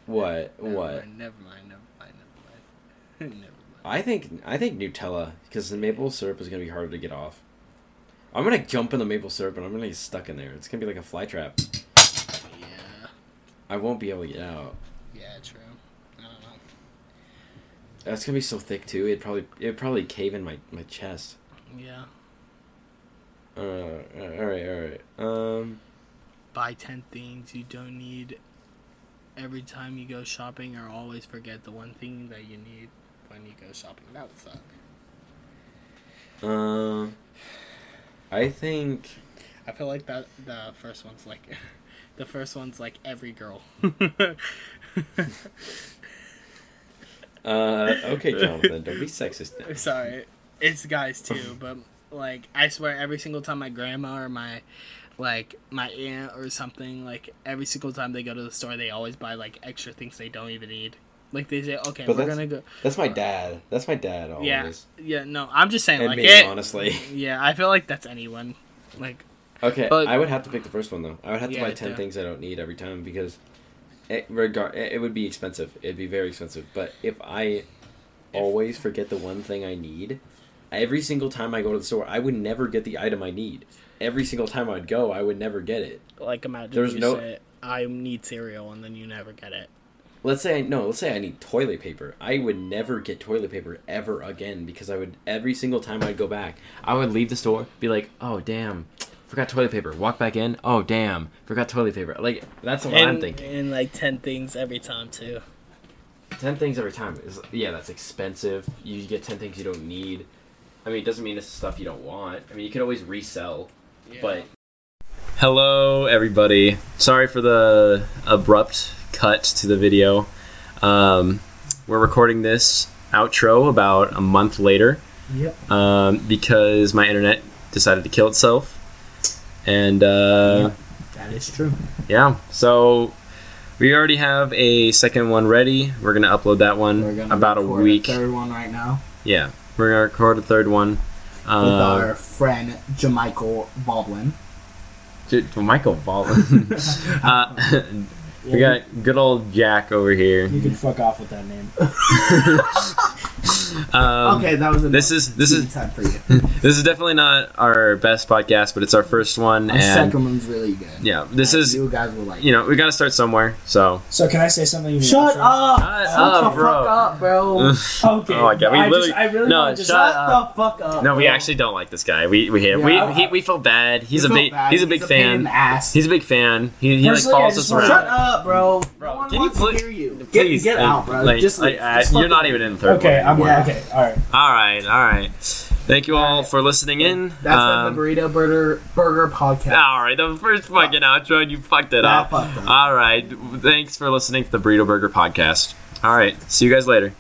what Never what? Mind, never mind. Never mind. Never mind. never mind. I think I think Nutella because the maple syrup is gonna be harder to get off. I'm gonna jump in the maple syrup and I'm gonna get stuck in there. It's gonna be like a fly trap. Yeah. I won't be able to get out. Yeah. True. I don't know. That's gonna be so thick too. It'd probably it'd probably cave in my my chest. Yeah. Uh, all right, all right. Um, Buy ten things you don't need. Every time you go shopping, or always forget the one thing that you need when you go shopping. That would suck. uh, I think I feel like that the first one's like, the first one's like every girl. Uh, okay, Jonathan, don't be sexist. Now. Sorry, it's guys too, but like I swear every single time my grandma or my like my aunt or something like every single time they go to the store they always buy like extra things they don't even need. Like they say, okay, But we're that's- gonna go. That's my dad. That's my dad always. Yeah, yeah. No, I'm just saying And like me, it. honestly. Yeah, I feel like that's anyone. Like Okay, But- I would have to pick the first one though. I would have to Yeah, buy ten yeah. things I don't need every time because it regard it would be expensive. It'd be very expensive. But if I always forget the one thing I need, every single time I go to the store, I would never get the item I need. Every single time I'd go, I would never get it. like imagine There's you no- say I need cereal and then you never get it. Let's say I no, let's say I need toilet paper. I would never get toilet paper ever again because I would every single time I'd go back, I would leave the store, be like, "Oh damn, forgot toilet paper." Walk back in, "Oh damn, forgot toilet paper." Like that's what I'm thinking. and like ten things every time too. Ten things every time is yeah, that's expensive. You get ten things you don't need. I mean, it doesn't mean it's stuff you don't want. I mean, you can always resell, yeah. but. Hello, everybody. Sorry for the abrupt cut to the video. Um, we're recording this outro about a month later Yep. um, because my internet decided to kill itself. And uh, That is true. yeah, so we already have a second one ready. We're gonna upload that one about a week. third one right now Yeah, we're gonna record a third one. with Uh, our friend Jamichael Baldwin. J- Michael Baldwin. uh, we got good old Jack over here. You can fuck off with that name. Um, okay, that was a This is this is time for you. this is definitely not our best podcast, but it's our first one, Our and second one's really good. yeah, this is you guys will like. you know we got to start somewhere. So So can I say something? in Shut up! Shut Shut up, bro. fuck up, bro. Okay. Oh my God, we I, literally- just, I really no, just shut Shut up. the fuck up. no, we bro. actually don't like this guy. We we hate him. Yeah, we I- he, we feel bad. He's a big bad. he's a big a fan. ass. He's a big fan. He, he like Personally, I follows us around. Shut up, bro. Bro, no one can you wants pl- to hear you. Please, get, get uh, out, bro. like, just like, leave. uh, Just you're not even in the third Okay, one I'm anymore. okay. All right. All right, all right. Thank you all for listening in. That's Um, the Burrito Burger Burger Podcast. All right, the first fucking outro, and you fucked it That up. fucked up. All right, thanks for listening to the Burrito Burger podcast. All right, see you guys later.